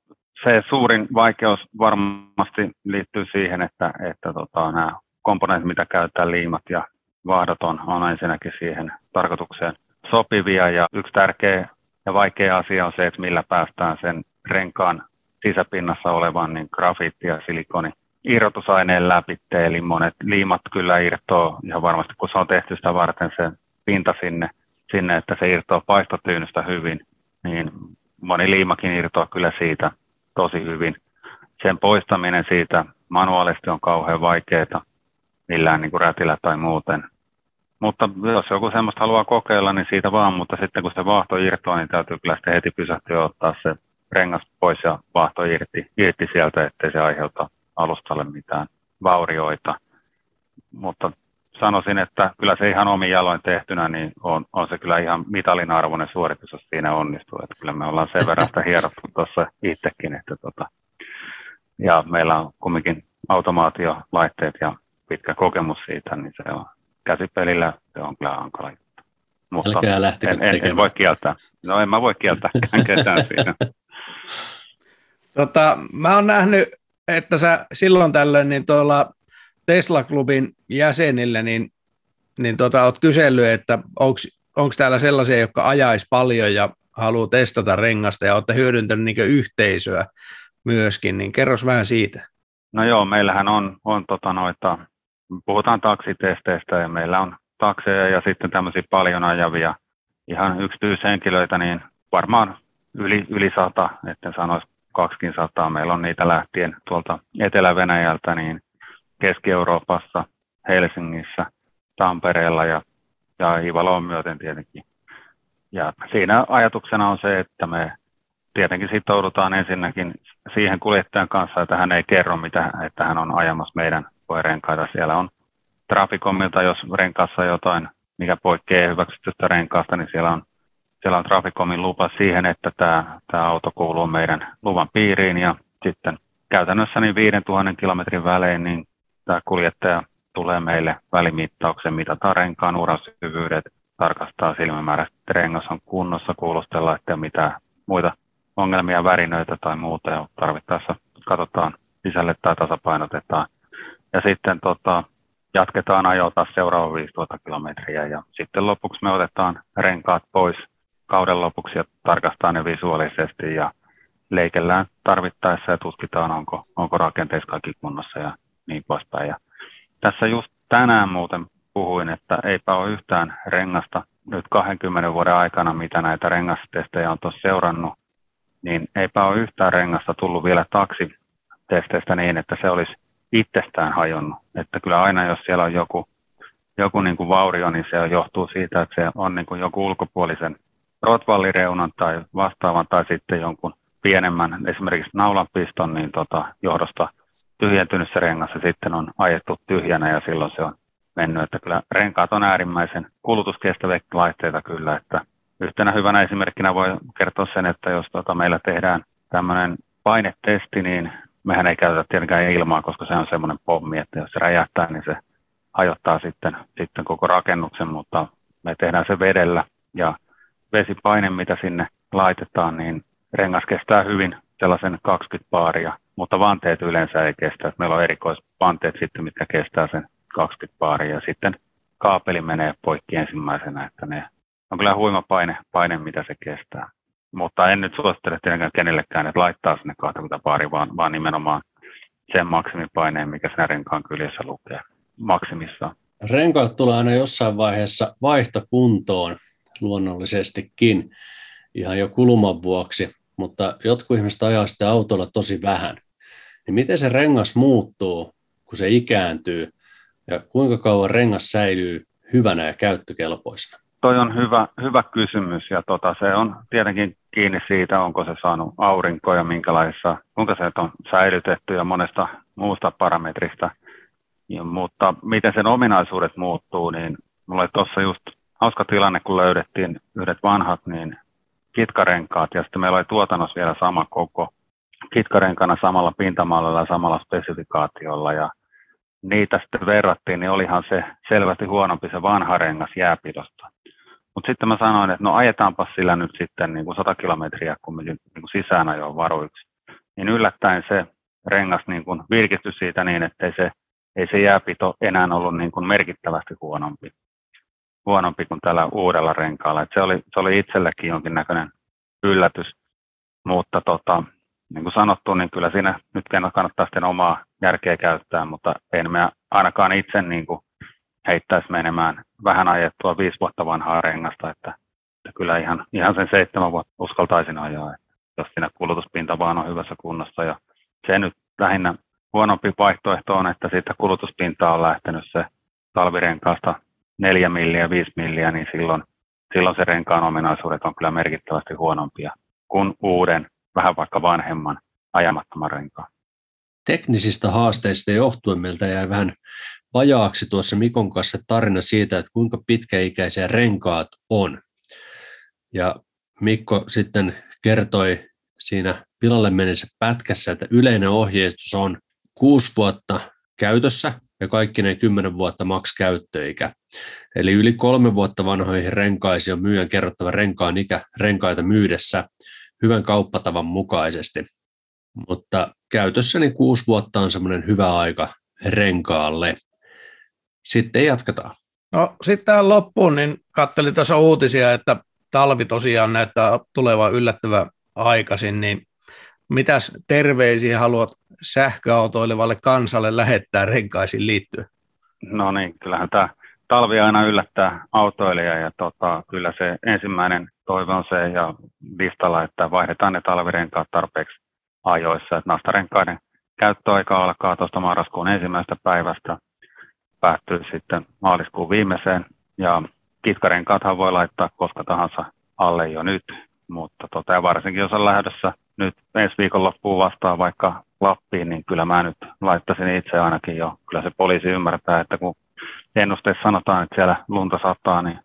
se suurin vaikeus varmasti liittyy siihen, että, että tota, nämä komponentit, mitä käytetään, liimat ja vaahdot on, on ensinnäkin siihen tarkoitukseen sopivia. Ja yksi tärkeä ja vaikea asia on se, että millä päästään sen renkaan sisäpinnassa olevan niin grafiitti- ja silikoni irrotusaineen läpi, eli monet liimat kyllä irtoo ihan varmasti, kun se on tehty sitä varten se pinta sinne, sinne että se irtoo paistotyynystä hyvin, niin moni liimakin irtoaa kyllä siitä tosi hyvin. Sen poistaminen siitä manuaalisesti on kauhean vaikeaa millään niin kuin rätillä tai muuten. Mutta jos joku semmoista haluaa kokeilla, niin siitä vaan, mutta sitten kun se vaahto irtoaa, niin täytyy kyllä sitten heti pysähtyä ottaa se rengas pois ja vaahto irti, irti sieltä, ettei se aiheuta alustalle mitään vaurioita. Mutta sanoisin, että kyllä se ihan omin jaloin tehtynä, niin on, on se kyllä ihan mitalin arvoinen suoritus, jos siinä onnistuu. Että kyllä me ollaan sen verran sitä hierottu tuossa itsekin, että tota, ja meillä on kumminkin automaatiolaitteet ja pitkä kokemus siitä, niin se on käsipelillä, se on kyllä hankala juttu. Mutta en, en, en, voi kieltää. No en mä voi kieltää ketään siinä. Tota, mä oon nähnyt, että sä silloin tällöin niin tuolla Tesla-klubin jäsenille, niin, niin tota, oot kysellyt, että onko täällä sellaisia, jotka ajais paljon ja haluaa testata rengasta ja olette hyödyntänyt niin yhteisöä myöskin, niin kerros vähän siitä. No joo, meillähän on, on tota noita, puhutaan taksitesteistä ja meillä on takseja ja sitten tämmöisiä paljon ajavia ihan yksityishenkilöitä, niin varmaan yli, yli sata, että sanoisi kaksikin sataa. Meillä on niitä lähtien tuolta Etelä-Venäjältä, niin Keski-Euroopassa, Helsingissä, Tampereella ja, ja Ivaloon myöten tietenkin. Ja siinä ajatuksena on se, että me tietenkin sitoudutaan ensinnäkin siihen kuljettajan kanssa, että hän ei kerro, mitä, että hän on ajamassa meidän renkaita. Siellä on Traficomilta, jos renkaassa jotain, mikä poikkeaa hyväksytystä renkaasta, niin siellä on, siellä on Traficomin lupa siihen, että tämä, tämä auto kuuluu meidän luvan piiriin ja sitten käytännössä niin 5000 kilometrin välein niin tämä kuljettaja tulee meille välimittauksen, mitataan renkaan urasyvyydet, tarkastaa silmämääräisesti, että rengas on kunnossa, kuulostella, että mitä muita ongelmia, värinöitä tai muuta, ja tarvittaessa katsotaan sisälle tai tasapainotetaan. Ja sitten tota, jatketaan ajoa seuraava 5000 kilometriä, ja sitten lopuksi me otetaan renkaat pois kauden lopuksi ja tarkastaa ne visuaalisesti, ja leikellään tarvittaessa ja tutkitaan, onko, onko rakenteissa kaikki kunnossa ja niin poispäin. Ja tässä just tänään muuten puhuin, että eipä ole yhtään rengasta nyt 20 vuoden aikana, mitä näitä rengastestejä on tuossa seurannut, niin eipä ole yhtään rengasta tullut vielä taksitesteistä niin, että se olisi itsestään hajonnut. Että kyllä aina, jos siellä on joku, joku niin kuin vaurio, niin se johtuu siitä, että se on niin kuin joku ulkopuolisen rotvallireunan tai vastaavan tai sitten jonkun pienemmän, esimerkiksi naulanpiston niin tota, johdosta tyhjentynyt se rengas ja sitten on ajettu tyhjänä ja silloin se on mennyt. Että kyllä renkaat on äärimmäisen kulutuskestäviä laitteita kyllä, että Yhtenä hyvänä esimerkkinä voi kertoa sen, että jos tuota, meillä tehdään tämmöinen painetesti, niin mehän ei käytetä tietenkään ilmaa, koska se on semmoinen pommi, että jos se räjähtää, niin se hajottaa sitten, sitten koko rakennuksen, mutta me tehdään se vedellä ja vesipaine, mitä sinne laitetaan, niin rengas kestää hyvin sellaisen 20 paaria, mutta vanteet yleensä ei kestä. Meillä on erikoisvanteet sitten, mitkä kestää sen 20 paaria ja sitten kaapeli menee poikki ensimmäisenä, että ne on kyllä huima paine, paine mitä se kestää. Mutta en nyt suosittele tietenkään kenellekään, että laittaa sinne 20 paaria, vaan, vaan nimenomaan sen maksimipaineen, mikä siinä renkaan kyljessä lukee maksimissaan. Renkaat tulee aina jossain vaiheessa vaihtokuntoon luonnollisestikin ihan jo kuluman vuoksi, mutta jotkut ihmiset ajaa sitä autolla tosi vähän. Niin miten se rengas muuttuu, kun se ikääntyy ja kuinka kauan rengas säilyy hyvänä ja käyttökelpoisena? Toi on hyvä, hyvä kysymys ja tota, se on tietenkin kiinni siitä, onko se saanut aurinkoja, minkälaisessa, kuinka se on säilytetty ja monesta muusta parametrista. Ja, mutta miten sen ominaisuudet muuttuu, niin mulla oli tuossa just hauska tilanne, kun löydettiin yhdet vanhat niin kitkarenkaat ja sitten meillä oli tuotannossa vielä sama koko kitkarenkana samalla pintamallilla ja samalla spesifikaatiolla ja niitä sitten verrattiin, niin olihan se selvästi huonompi se vanha rengas jääpidosta. Mutta sitten mä sanoin, että no ajetaanpa sillä nyt sitten niin kuin 100 kilometriä kumminkin niin kuin sisäänajoon varuiksi. Niin yllättäen se rengas niin kuin virkistyi siitä niin, että ei se, ei se jääpito enää ollut niin kuin merkittävästi huonompi, huonompi kuin tällä uudella renkaalla. Se, oli, se oli itsellekin jonkinnäköinen yllätys, mutta tota, niin kuin sanottu, niin kyllä siinä nyt kannattaa sitten omaa järkeä käyttää, mutta en mä ainakaan itse niin kuin heittäisi menemään vähän ajettua viisi vuotta vanhaa rengasta, että, että kyllä ihan, ihan sen seitsemän vuotta uskaltaisin ajaa, että jos siinä kulutuspinta vaan on hyvässä kunnossa. Ja se nyt lähinnä huonompi vaihtoehto on, että siitä kulutuspintaa on lähtenyt se talvirenkaasta 4 milliä, 5 milliä, niin silloin, silloin se renkaan ominaisuudet on kyllä merkittävästi huonompia kuin uuden, vähän vaikka vanhemman ajamattoman renkaan teknisistä haasteista johtuen meiltä jäi vähän vajaaksi tuossa Mikon kanssa tarina siitä, että kuinka pitkäikäisiä renkaat on. Ja Mikko sitten kertoi siinä pilalle mennessä pätkässä, että yleinen ohjeistus on kuusi vuotta käytössä ja kaikki ne kymmenen vuotta maks käyttöikä. Eli yli kolme vuotta vanhoihin renkaisiin on myyjän kerrottava renkaan ikä renkaita myydessä hyvän kauppatavan mukaisesti. Mutta käytössäni kuusi vuotta on semmoinen hyvä aika renkaalle. Sitten jatketaan. No sitten tähän loppuun, niin katselin tuossa uutisia, että talvi tosiaan näyttää tulevan yllättävän aikaisin, niin mitäs terveisiä haluat sähköautoilevalle kansalle lähettää renkaisiin liittyen? No niin, kyllähän tämä talvi aina yllättää autoilijaa ja tota, kyllä se ensimmäinen toive on se ja listalla, että vaihdetaan ne talvirenkaat tarpeeksi ajoissa. Että nastarenkaiden käyttöaika alkaa tuosta marraskuun ensimmäisestä päivästä, päättyy sitten maaliskuun viimeiseen ja kitkarenkaathan voi laittaa koska tahansa alle jo nyt, mutta tota, ja varsinkin jos on lähdössä nyt ensi viikonloppuun vastaan vaikka Lappiin, niin kyllä mä nyt laittaisin itse ainakin jo. Kyllä se poliisi ymmärtää, että kun ennusteessa sanotaan, että siellä lunta saattaa, niin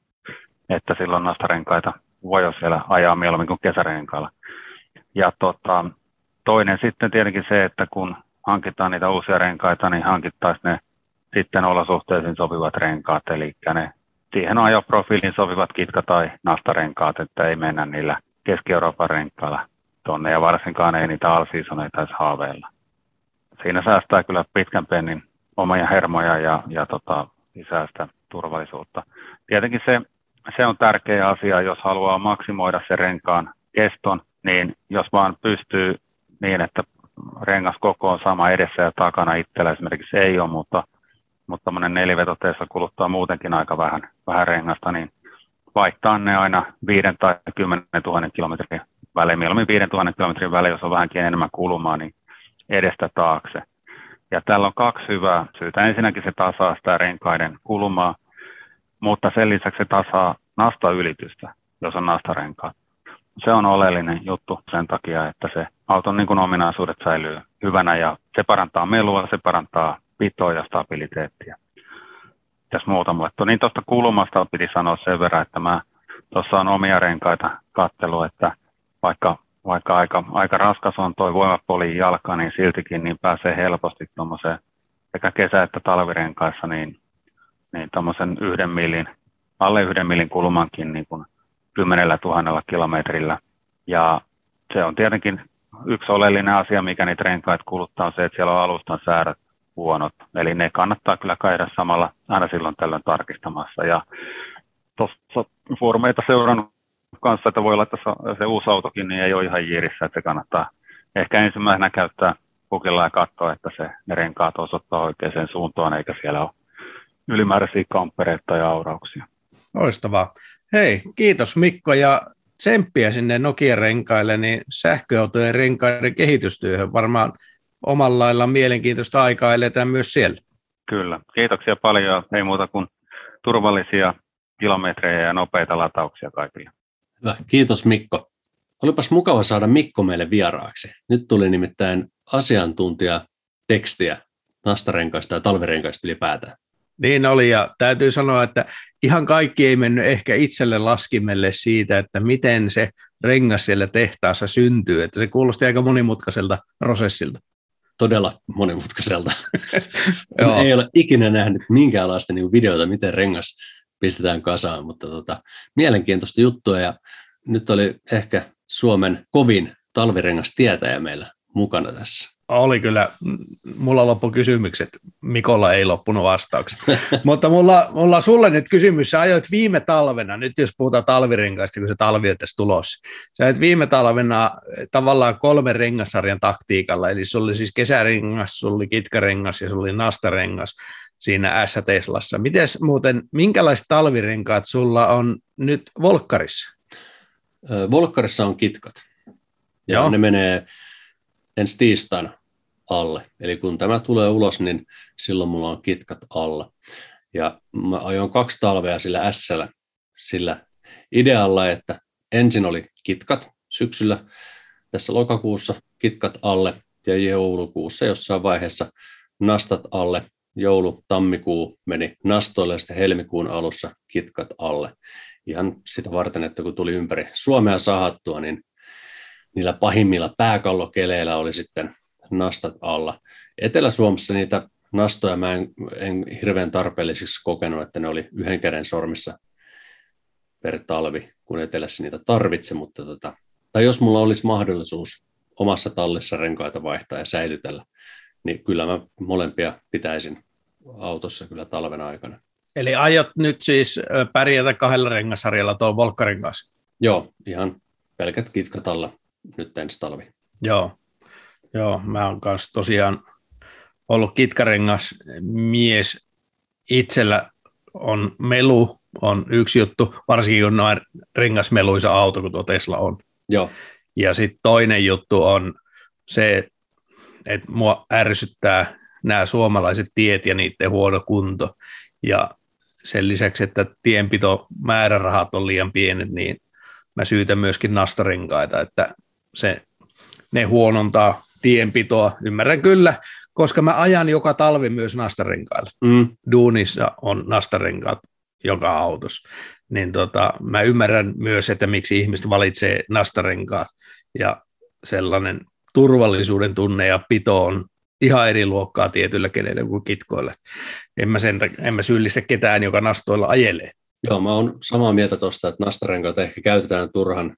että silloin nastarenkaita voi jo siellä ajaa mieluummin kuin kesärenkailla. Ja tota, toinen sitten tietenkin se, että kun hankitaan niitä uusia renkaita, niin hankittaisiin ne sitten olosuhteisiin sopivat renkaat, eli ne siihen ajoprofiilin sopivat kitka- tai nastarenkaat, että ei mennä niillä Keski-Euroopan renkailla tuonne, ja varsinkaan ei niitä alsiisoneita edes haaveilla. Siinä säästää kyllä pitkän pennin omia hermoja ja, ja tota, lisää sitä turvallisuutta. Tietenkin se, se on tärkeä asia, jos haluaa maksimoida se renkaan keston, niin jos vaan pystyy niin, että rengas koko on sama edessä ja takana itsellä esimerkiksi ei ole, mutta, mutta tämmöinen nelivetoteessa kuluttaa muutenkin aika vähän, vähän rengasta, niin vaihtaa ne aina 5 tai 10 000 kilometrin välein, mieluummin 5 000 kilometrin välein, jos on vähänkin enemmän kulumaa, niin edestä taakse. Ja täällä on kaksi hyvää syytä. Ensinnäkin se tasaa sitä renkaiden kulumaa, mutta sen lisäksi se tasaa nastaylitystä, jos on nastarenkaat se on oleellinen juttu sen takia, että se auton niin kuin ominaisuudet säilyy hyvänä ja se parantaa melua, se parantaa pitoa ja stabiliteettia. Tässä muuta muuttu. Niin tuosta kulmasta piti sanoa sen verran, että mä tuossa on omia renkaita kattelu, että vaikka, vaikka aika, aika raskas on tuo voimapoliin jalka, niin siltikin niin pääsee helposti tuommoiseen sekä kesä- että talvirenkaissa niin niin tuommoisen yhden millin, alle yhden millin kulmankin niin kuin kymmenellä tuhannella kilometrillä. Ja se on tietenkin yksi oleellinen asia, mikä niitä renkaita kuluttaa, on se, että siellä on alustan säädöt huonot. Eli ne kannattaa kyllä käydä samalla aina silloin tällöin tarkistamassa. Ja tuossa foorumeita seurannut kanssa, että voi olla, että se uusi autokin niin ei ole ihan jiirissä, että se kannattaa ehkä ensimmäisenä käyttää pukilla ja katsoa, että se, ne renkaat osoittaa oikeaan suuntaan, eikä siellä ole ylimääräisiä kampereita ja aurauksia. Loistavaa. Hei, kiitos Mikko ja tsemppiä sinne Nokia-renkaille, niin sähköautojen renkaiden kehitystyöhön varmaan omalla lailla mielenkiintoista aikaa eletään myös siellä. Kyllä, kiitoksia paljon. Ei muuta kuin turvallisia kilometrejä ja nopeita latauksia kaikille. Hyvä, kiitos Mikko. Olipas mukava saada Mikko meille vieraaksi. Nyt tuli nimittäin asiantuntija tekstiä nastarenkaista ja talvirenkaista ylipäätään. Niin oli, ja täytyy sanoa, että ihan kaikki ei mennyt ehkä itselle laskimelle siitä, että miten se rengas siellä tehtaassa syntyy, että se kuulosti aika monimutkaiselta prosessilta. Todella monimutkaiselta. ei ole ikinä nähnyt minkäänlaista niin videota, miten rengas pistetään kasaan, mutta tota, mielenkiintoista juttua, ja nyt oli ehkä Suomen kovin talvirengas tietäjä meillä mukana tässä. Oli kyllä, mulla loppu kysymykset, Mikolla ei loppunut vastaukset. Mutta mulla, mulla sulle nyt kysymys, sä ajoit viime talvena, nyt jos puhutaan talvirenkaista, kun se talvi on tässä tulossa. Sä ajoit viime talvena tavallaan kolmen rengassarjan taktiikalla, eli sulla oli siis kesärengas, sulla oli kitkarengas ja sulla oli nastarengas siinä S-Teslassa. Mites muuten, minkälaiset talvirenkaat sulla on nyt Volkkarissa? Volkkarissa on kitkat. Ja Joo. ne menee ensi tiistaina alle. Eli kun tämä tulee ulos, niin silloin mulla on kitkat alla. Ja mä ajoin kaksi talvea sillä s sillä idealla, että ensin oli kitkat syksyllä tässä lokakuussa kitkat alle ja joulukuussa jossain vaiheessa nastat alle. Joulu, tammikuu meni nastoille ja sitten helmikuun alussa kitkat alle. Ihan sitä varten, että kun tuli ympäri Suomea sahattua, niin niillä pahimmilla pääkallokeleillä oli sitten nastat alla. Etelä-Suomessa niitä nastoja mä en, en hirveän tarpeellisiksi kokenut, että ne oli yhden käden sormissa per talvi, kun etelässä niitä tarvitse, mutta tota, tai jos mulla olisi mahdollisuus omassa tallissa renkaita vaihtaa ja säilytellä, niin kyllä mä molempia pitäisin autossa kyllä talven aikana. Eli aiot nyt siis pärjätä kahdella rengasarjalla tuon Volkkarin kanssa? Joo, ihan pelkät kitkat alla nyt ensi talvi. Joo, Joo mä oon kanssa tosiaan ollut kitkarengas mies. Itsellä on melu, on yksi juttu, varsinkin kun on rengasmeluisa auto, kun tuo Tesla on. Joo. Ja sitten toinen juttu on se, että mua ärsyttää nämä suomalaiset tiet ja niiden huono kunto. Ja sen lisäksi, että tienpito määrärahat on liian pienet, niin mä syytän myöskin nastarenkaita, että se, ne huonontaa tienpitoa. Ymmärrän kyllä, koska mä ajan joka talvi myös nastarenkailla. Mm. Duunissa on nastarenkaat joka autossa. Niin tota, mä ymmärrän myös, että miksi ihmiset valitsee nastarenkaat ja sellainen turvallisuuden tunne ja pito on ihan eri luokkaa tietyllä kenelle kuin kitkoilla. En mä, sen, en mä syyllistä ketään, joka nastoilla ajelee. Joo, mä oon samaa mieltä tuosta, että nastarenkaat ehkä käytetään turhan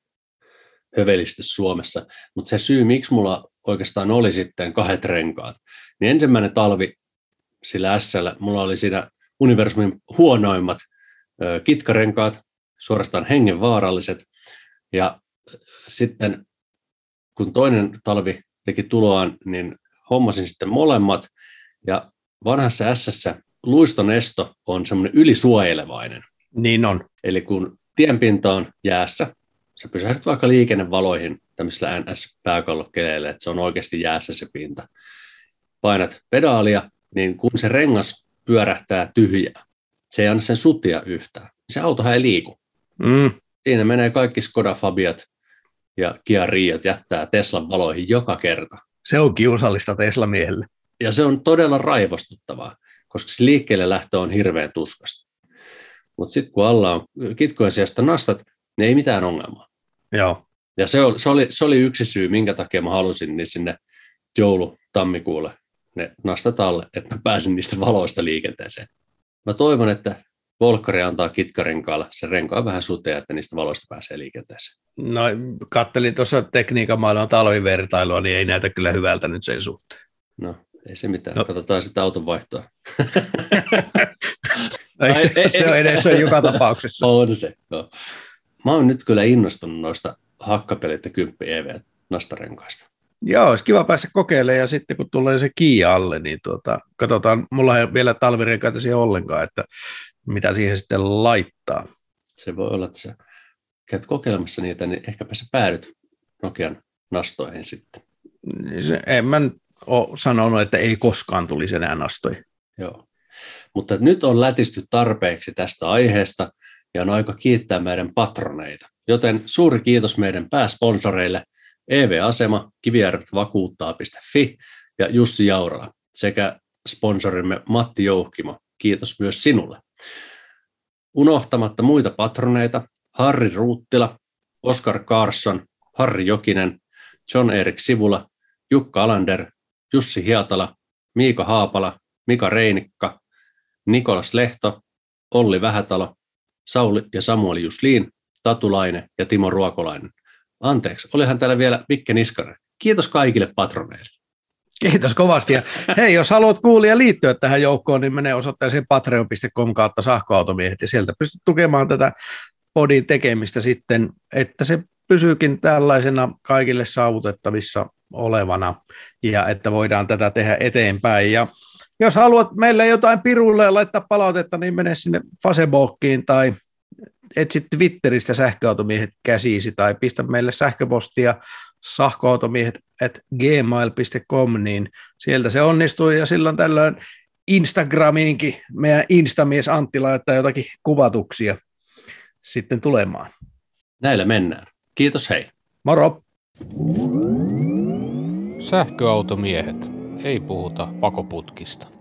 hövelisti Suomessa, mutta se syy, miksi mulla oikeastaan oli sitten kahdet renkaat, niin ensimmäinen talvi sillä s mulla oli siinä universumin huonoimmat kitkarenkaat, suorastaan hengenvaaralliset, ja sitten kun toinen talvi teki tuloaan, niin hommasin sitten molemmat, ja vanhassa s luiston esto on semmoinen ylisuojelevainen. Niin on. Eli kun tienpinta on jäässä, sä pysähdyt vaikka liikennevaloihin tämmöisellä NS-pääkallokeleillä, että se on oikeasti jäässä se pinta. Painat pedaalia, niin kun se rengas pyörähtää tyhjää, se ei anna sen sutia yhtään. Se autohan ei liiku. Mm. Siinä menee kaikki Skoda Fabiat ja Kia Riot jättää Teslan valoihin joka kerta. Se on kiusallista Tesla-miehelle. Ja se on todella raivostuttavaa, koska se liikkeelle lähtö on hirveän tuskasta. Mutta sitten kun alla on kitkojen sijasta nastat, niin ei mitään ongelmaa. Joo. Ja se oli, se, oli, se oli yksi syy, minkä takia mä halusin niin sinne joulu-tammikuulle ne nastat alle, että mä pääsin niistä valoista liikenteeseen. Mä toivon, että Volkari antaa kitkarenkaalla se renkaa vähän sutea, että niistä valoista pääsee liikenteeseen. No, kattelin tuossa tekniikan maailman talvivertailua, niin ei näytä kyllä hyvältä nyt sen suhteen. No, ei se mitään. No. Katsotaan sitten auton vaihtoa. no, ei, se, ei, se on edessä joka tapauksessa. On se, no. Mä oon nyt kyllä innostunut noista hakkapelit ja kymppi EV nastarenkaista. Joo, olisi kiva päästä kokeilemaan ja sitten kun tulee se kiia alle, niin tuota, katsotaan, mulla ei vielä talvirenkaita siihen ollenkaan, että mitä siihen sitten laittaa. Se voi olla, että sä käyt kokeilemassa niitä, niin ehkäpä sä päädyt Nokian nastoihin sitten. En mä ole sanonut, että ei koskaan tulisi enää nastoja. Joo. Mutta nyt on lätisty tarpeeksi tästä aiheesta ja on aika kiittää meidän patroneita. Joten suuri kiitos meidän pääsponsoreille EV-asema, kivijärvetvakuuttaa.fi ja Jussi Jaurala sekä sponsorimme Matti Jouhkimo. Kiitos myös sinulle. Unohtamatta muita patroneita, Harri Ruuttila, Oskar Carson, Harri Jokinen, John Erik Sivula, Jukka Alander, Jussi Hiatala, Miika Haapala, Mika Reinikka, Nikolas Lehto, Olli Vähätalo, Sauli ja Samuel Jusliin, Tatulainen ja Timo Ruokolainen. Anteeksi, olihan täällä vielä Mikke Niskanen. Kiitos kaikille patroneille. Kiitos kovasti. Ja hei, jos haluat kuulia liittyä tähän joukkoon, niin mene osoitteeseen patreon.com kautta sähköautomiehet ja sieltä pystyt tukemaan tätä podin tekemistä sitten, että se pysyykin tällaisena kaikille saavutettavissa olevana ja että voidaan tätä tehdä eteenpäin. Ja jos haluat meille jotain pirulle ja laittaa palautetta, niin mene sinne Facebookiin tai etsi Twitteristä sähköautomiehet käsiisi tai pistä meille sähköpostia sähköautomiehet at gmail.com, niin sieltä se onnistuu ja silloin tällöin Instagramiinkin meidän instamies Antti laittaa jotakin kuvatuksia sitten tulemaan. Näillä mennään. Kiitos hei. Moro. Sähköautomiehet. Ei puhuta pakoputkista.